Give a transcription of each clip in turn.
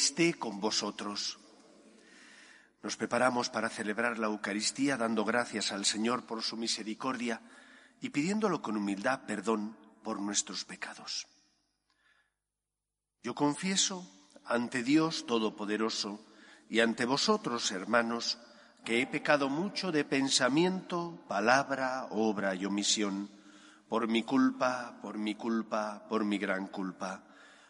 Esté con vosotros. Nos preparamos para celebrar la Eucaristía dando gracias al Señor por su misericordia y pidiéndolo con humildad perdón por nuestros pecados. Yo confieso ante Dios Todopoderoso y ante vosotros, hermanos, que he pecado mucho de pensamiento, palabra, obra y omisión por mi culpa, por mi culpa, por mi gran culpa.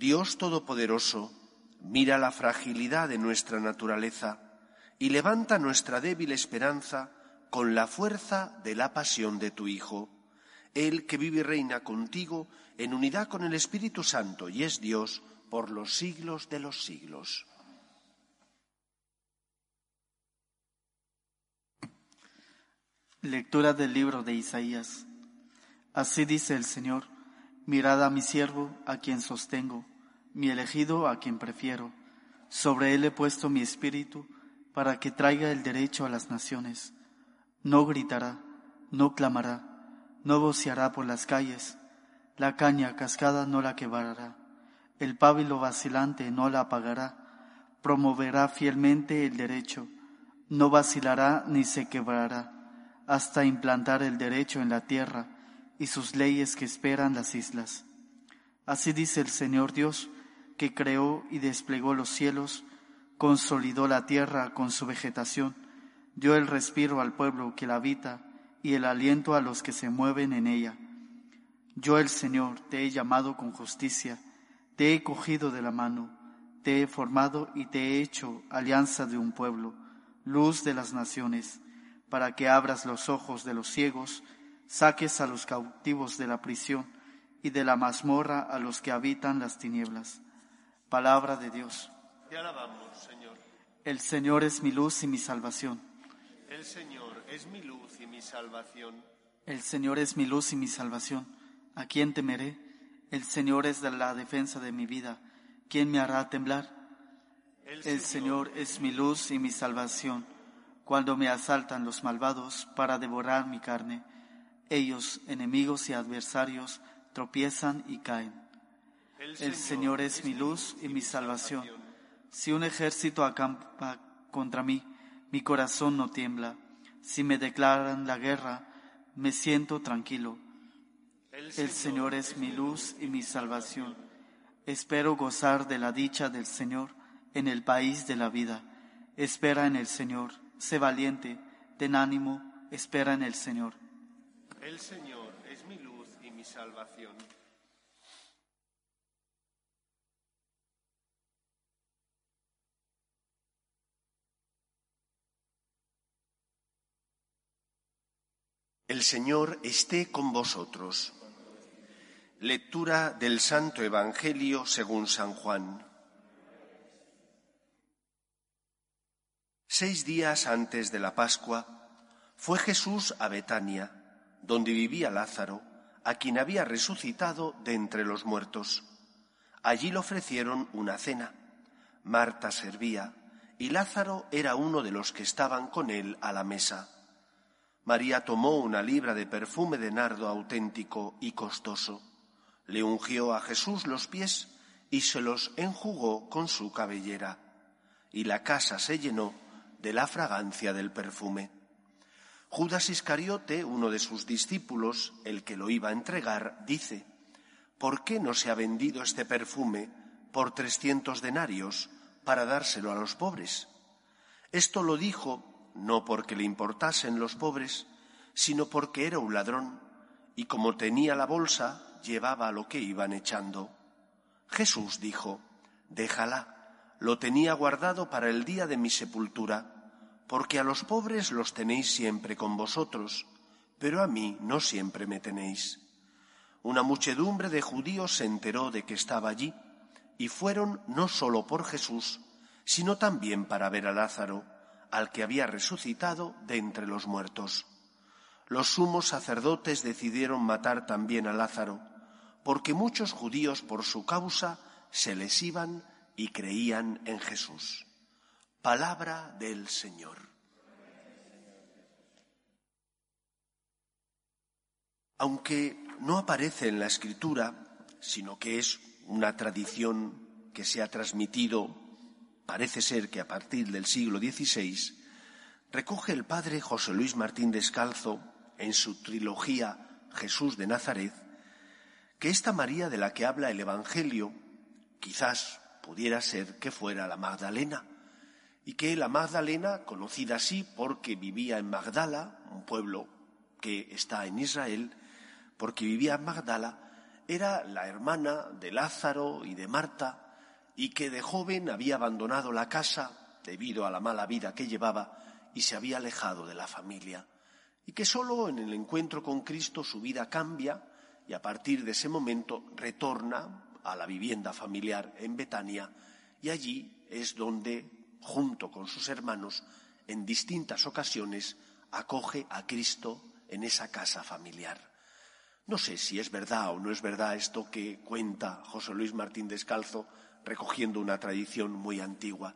Dios Todopoderoso, mira la fragilidad de nuestra naturaleza y levanta nuestra débil esperanza con la fuerza de la pasión de tu Hijo, Él que vive y reina contigo en unidad con el Espíritu Santo y es Dios por los siglos de los siglos. Lectura del libro de Isaías. Así dice el Señor, mirad a mi siervo, a quien sostengo, mi elegido, a quien prefiero. Sobre él he puesto mi espíritu, para que traiga el derecho a las naciones. No gritará, no clamará, no voceará por las calles. La caña cascada no la quebrará, el pábilo vacilante no la apagará. Promoverá fielmente el derecho, no vacilará ni se quebrará hasta implantar el derecho en la tierra y sus leyes que esperan las islas. Así dice el Señor Dios, que creó y desplegó los cielos, consolidó la tierra con su vegetación, dio el respiro al pueblo que la habita y el aliento a los que se mueven en ella. Yo el Señor te he llamado con justicia, te he cogido de la mano, te he formado y te he hecho alianza de un pueblo, luz de las naciones para que abras los ojos de los ciegos, saques a los cautivos de la prisión y de la mazmorra a los que habitan las tinieblas. Palabra de Dios. Te alabamos, Señor. El Señor es mi luz y mi salvación. El Señor es mi luz y mi salvación. El Señor es mi luz y mi salvación. ¿A quién temeré? El Señor es de la defensa de mi vida. ¿Quién me hará temblar? El Señor es mi luz y mi salvación cuando me asaltan los malvados para devorar mi carne. Ellos, enemigos y adversarios, tropiezan y caen. El Señor es mi luz y mi salvación. Si un ejército acampa contra mí, mi corazón no tiembla. Si me declaran la guerra, me siento tranquilo. El Señor es mi luz y mi salvación. Espero gozar de la dicha del Señor en el país de la vida. Espera en el Señor sé valiente, ten ánimo, espera en el Señor. El Señor es mi luz y mi salvación. El Señor esté con vosotros. Lectura del Santo Evangelio según San Juan. Seis días antes de la Pascua fue Jesús a Betania, donde vivía Lázaro, a quien había resucitado de entre los muertos. Allí le ofrecieron una cena. Marta servía y Lázaro era uno de los que estaban con él a la mesa. María tomó una libra de perfume de nardo auténtico y costoso. Le ungió a Jesús los pies y se los enjugó con su cabellera, y la casa se llenó de la fragancia del perfume. Judas Iscariote, uno de sus discípulos, el que lo iba a entregar, dice, ¿por qué no se ha vendido este perfume por trescientos denarios para dárselo a los pobres? Esto lo dijo no porque le importasen los pobres, sino porque era un ladrón, y como tenía la bolsa, llevaba lo que iban echando. Jesús dijo, déjala, lo tenía guardado para el día de mi sepultura porque a los pobres los tenéis siempre con vosotros, pero a mí no siempre me tenéis. Una muchedumbre de judíos se enteró de que estaba allí, y fueron no solo por Jesús, sino también para ver a Lázaro, al que había resucitado de entre los muertos. Los sumos sacerdotes decidieron matar también a Lázaro, porque muchos judíos por su causa se les iban y creían en Jesús. Palabra del Señor. Aunque no aparece en la escritura, sino que es una tradición que se ha transmitido, parece ser que a partir del siglo XVI, recoge el padre José Luis Martín Descalzo en su trilogía Jesús de Nazaret, que esta María de la que habla el Evangelio quizás pudiera ser que fuera la Magdalena, y que la Magdalena, conocida así porque vivía en Magdala, un pueblo que está en Israel, porque vivía en Magdala, era la hermana de Lázaro y de Marta, y que de joven había abandonado la casa debido a la mala vida que llevaba y se había alejado de la familia, y que solo en el encuentro con Cristo su vida cambia y a partir de ese momento retorna a la vivienda familiar en Betania y allí es donde junto con sus hermanos, en distintas ocasiones acoge a Cristo en esa casa familiar. No sé si es verdad o no es verdad esto que cuenta José Luis Martín Descalzo, recogiendo una tradición muy antigua,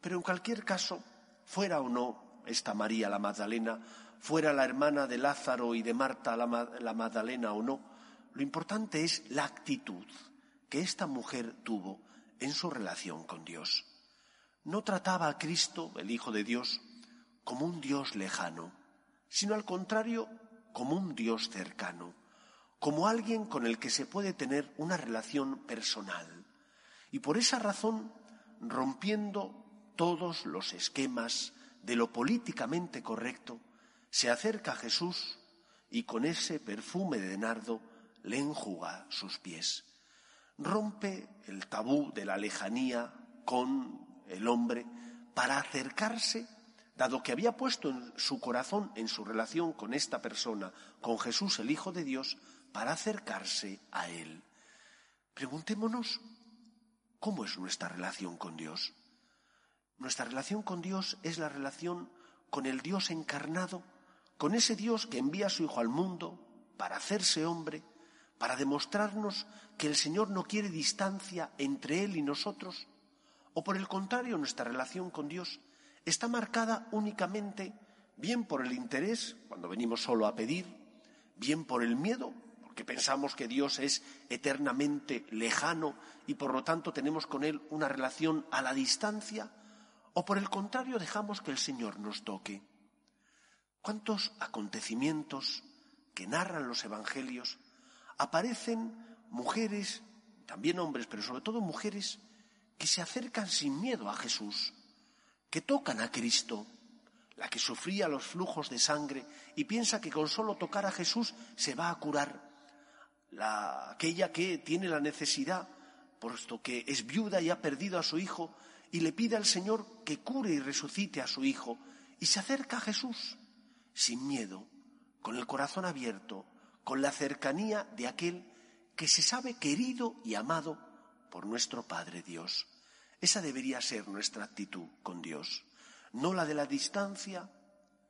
pero en cualquier caso, fuera o no esta María la Magdalena, fuera la hermana de Lázaro y de Marta la, la Magdalena o no, lo importante es la actitud que esta mujer tuvo en su relación con Dios no trataba a Cristo, el Hijo de Dios, como un Dios lejano, sino al contrario, como un Dios cercano, como alguien con el que se puede tener una relación personal. Y por esa razón, rompiendo todos los esquemas de lo políticamente correcto, se acerca a Jesús y con ese perfume de nardo le enjuga sus pies. Rompe el tabú de la lejanía con el hombre, para acercarse, dado que había puesto en su corazón, en su relación con esta persona, con Jesús el Hijo de Dios, para acercarse a Él. Preguntémonos, ¿cómo es nuestra relación con Dios? Nuestra relación con Dios es la relación con el Dios encarnado, con ese Dios que envía a su Hijo al mundo para hacerse hombre, para demostrarnos que el Señor no quiere distancia entre Él y nosotros, o por el contrario, nuestra relación con Dios está marcada únicamente bien por el interés, cuando venimos solo a pedir, bien por el miedo, porque pensamos que Dios es eternamente lejano y por lo tanto tenemos con Él una relación a la distancia, o por el contrario dejamos que el Señor nos toque. ¿Cuántos acontecimientos que narran los Evangelios aparecen mujeres, también hombres, pero sobre todo mujeres, que se acercan sin miedo a Jesús, que tocan a Cristo, la que sufría los flujos de sangre y piensa que con solo tocar a Jesús se va a curar, la, aquella que tiene la necesidad, puesto que es viuda y ha perdido a su hijo, y le pide al Señor que cure y resucite a su hijo, y se acerca a Jesús sin miedo, con el corazón abierto, con la cercanía de aquel que se sabe querido y amado por nuestro Padre Dios. Esa debería ser nuestra actitud con Dios. No la de la distancia,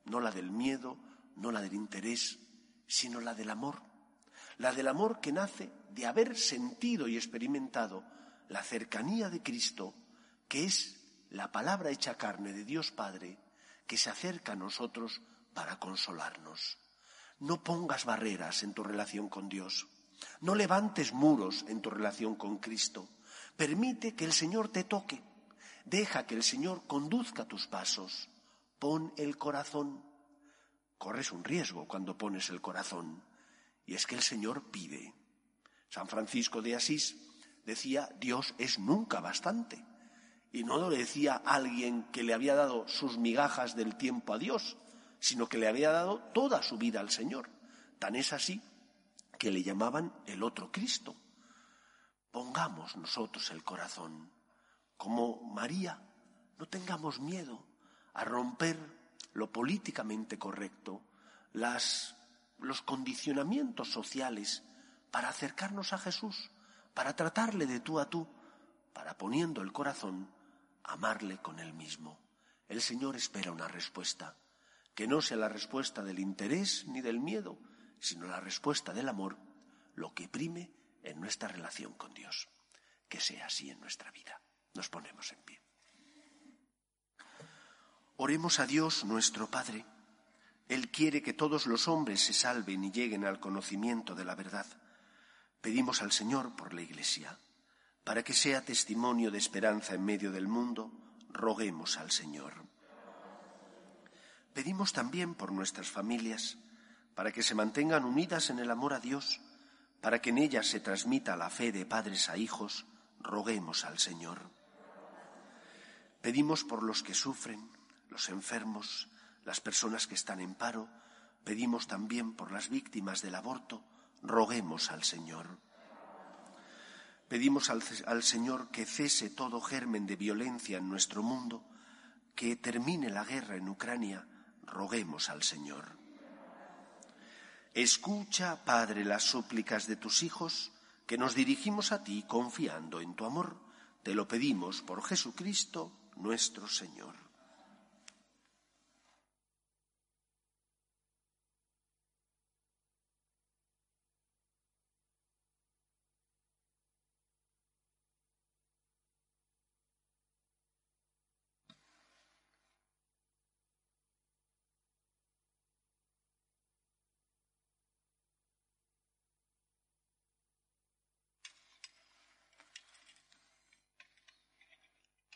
no la del miedo, no la del interés, sino la del amor. La del amor que nace de haber sentido y experimentado la cercanía de Cristo, que es la palabra hecha carne de Dios Padre, que se acerca a nosotros para consolarnos. No pongas barreras en tu relación con Dios. No levantes muros en tu relación con Cristo. Permite que el Señor te toque. Deja que el Señor conduzca tus pasos. Pon el corazón. Corres un riesgo cuando pones el corazón. Y es que el Señor pide. San Francisco de Asís decía, Dios es nunca bastante. Y no lo decía alguien que le había dado sus migajas del tiempo a Dios, sino que le había dado toda su vida al Señor. Tan es así que le llamaban el otro Cristo. Pongamos nosotros el corazón. Como María, no tengamos miedo a romper lo políticamente correcto, las, los condicionamientos sociales para acercarnos a Jesús, para tratarle de tú a tú, para poniendo el corazón, amarle con él mismo. El Señor espera una respuesta, que no sea la respuesta del interés ni del miedo, sino la respuesta del amor, lo que prime en nuestra relación con Dios. Que sea así en nuestra vida. Nos ponemos en pie. Oremos a Dios nuestro Padre. Él quiere que todos los hombres se salven y lleguen al conocimiento de la verdad. Pedimos al Señor por la Iglesia, para que sea testimonio de esperanza en medio del mundo, roguemos al Señor. Pedimos también por nuestras familias, para que se mantengan unidas en el amor a Dios, para que en ellas se transmita la fe de padres a hijos, roguemos al Señor. Pedimos por los que sufren, los enfermos, las personas que están en paro, pedimos también por las víctimas del aborto, roguemos al Señor. Pedimos al, Señor que cese todo germen de violencia en nuestro mundo, que termine la guerra en Ucrania, roguemos al Señor. Escucha, Padre, las súplicas de tus hijos, que nos dirigimos a ti confiando en tu amor. Te lo pedimos por Jesucristo nuestro Señor.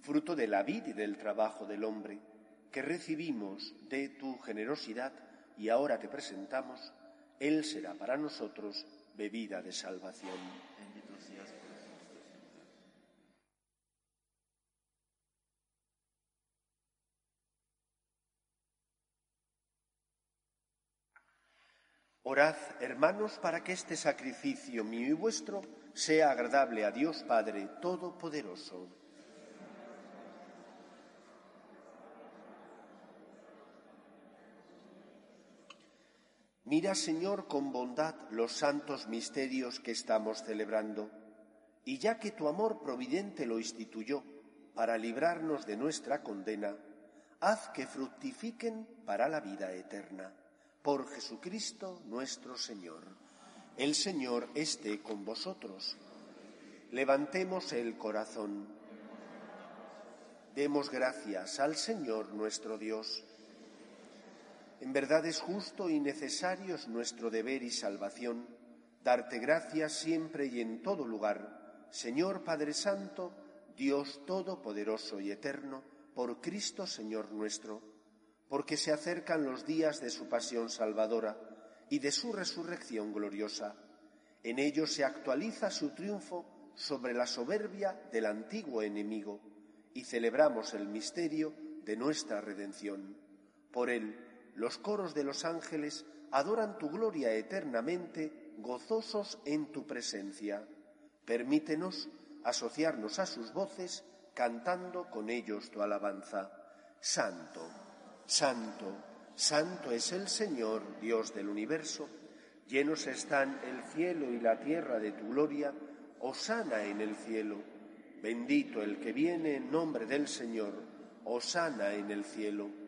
fruto de la vida y del trabajo del hombre, que recibimos de tu generosidad y ahora te presentamos, Él será para nosotros bebida de salvación. Orad, hermanos, para que este sacrificio mío y vuestro sea agradable a Dios Padre Todopoderoso. Mira, Señor, con bondad los santos misterios que estamos celebrando, y ya que tu amor providente lo instituyó para librarnos de nuestra condena, haz que fructifiquen para la vida eterna. Por Jesucristo nuestro Señor. El Señor esté con vosotros. Levantemos el corazón. Demos gracias al Señor nuestro Dios. En verdad es justo y necesario es nuestro deber y salvación darte gracias siempre y en todo lugar, Señor Padre Santo, Dios Todopoderoso y Eterno, por Cristo Señor nuestro, porque se acercan los días de su pasión salvadora y de su resurrección gloriosa. En ellos se actualiza su triunfo sobre la soberbia del antiguo enemigo y celebramos el misterio de nuestra redención. Por él, los coros de los ángeles adoran tu gloria eternamente, gozosos en tu presencia. Permítenos asociarnos a sus voces, cantando con ellos tu alabanza. Santo, santo, santo es el Señor, Dios del universo. Llenos están el cielo y la tierra de tu gloria, Osana en el cielo. Bendito el que viene en nombre del Señor, Osana en el cielo.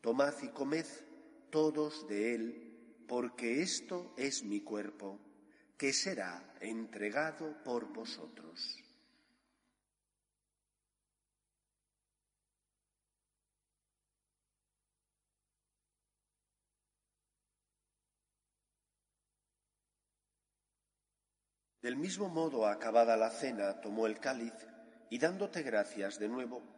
Tomad y comed todos de él, porque esto es mi cuerpo, que será entregado por vosotros. Del mismo modo, acabada la cena, tomó el cáliz y dándote gracias de nuevo,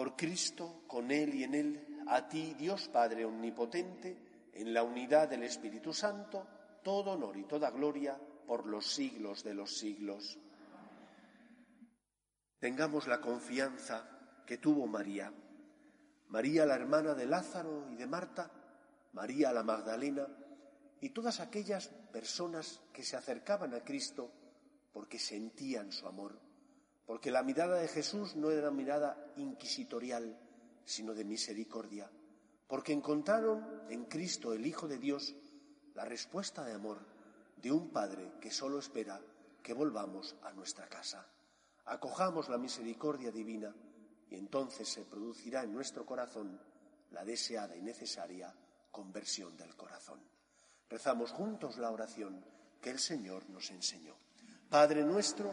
Por Cristo, con Él y en Él, a ti, Dios Padre Omnipotente, en la unidad del Espíritu Santo, todo honor y toda gloria por los siglos de los siglos. Tengamos la confianza que tuvo María, María la hermana de Lázaro y de Marta, María la Magdalena y todas aquellas personas que se acercaban a Cristo porque sentían su amor porque la mirada de Jesús no era mirada inquisitorial, sino de misericordia, porque encontraron en Cristo, el Hijo de Dios, la respuesta de amor de un Padre que solo espera que volvamos a nuestra casa. Acojamos la misericordia divina y entonces se producirá en nuestro corazón la deseada y necesaria conversión del corazón. Rezamos juntos la oración que el Señor nos enseñó. Padre nuestro,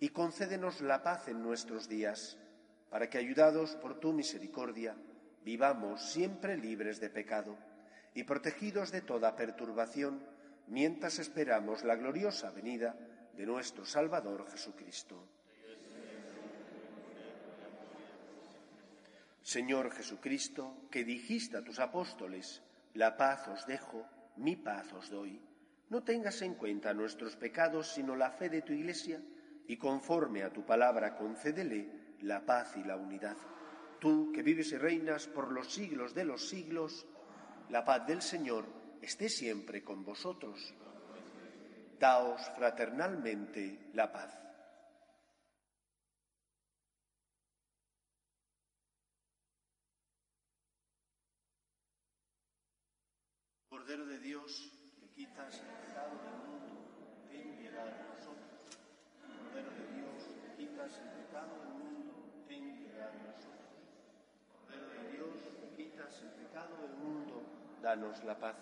y concédenos la paz en nuestros días, para que, ayudados por tu misericordia, vivamos siempre libres de pecado y protegidos de toda perturbación, mientras esperamos la gloriosa venida de nuestro Salvador Jesucristo. Señor Jesucristo, que dijiste a tus apóstoles, la paz os dejo, mi paz os doy, no tengas en cuenta nuestros pecados, sino la fe de tu Iglesia, y conforme a tu palabra concédele la paz y la unidad. Tú, que vives y reinas por los siglos de los siglos, la paz del Señor esté siempre con vosotros. Daos fraternalmente la paz. Cordero de Dios, que quitas el pecado del mundo, ten piedad de nosotros. Cordero de Dios, que quitas el pecado del mundo, ten piedad de nosotros. Cordero de Dios, que quitas el pecado del mundo, danos la paz.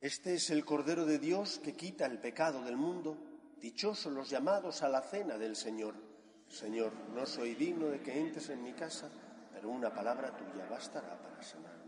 Este es el Cordero de Dios que quita el pecado del mundo. Dichosos los llamados a la cena del Señor. Señor, no soy digno de que entres en mi casa, pero una palabra tuya bastará para sanarme.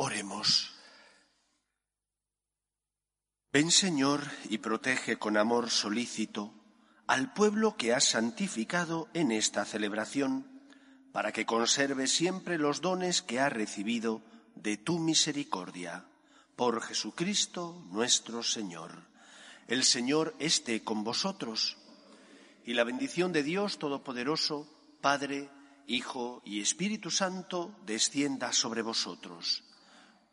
Oremos. Ven Señor y protege con amor solícito al pueblo que has santificado en esta celebración, para que conserve siempre los dones que ha recibido de tu misericordia. Por Jesucristo nuestro Señor. El Señor esté con vosotros, y la bendición de Dios Todopoderoso, Padre, Hijo y Espíritu Santo, descienda sobre vosotros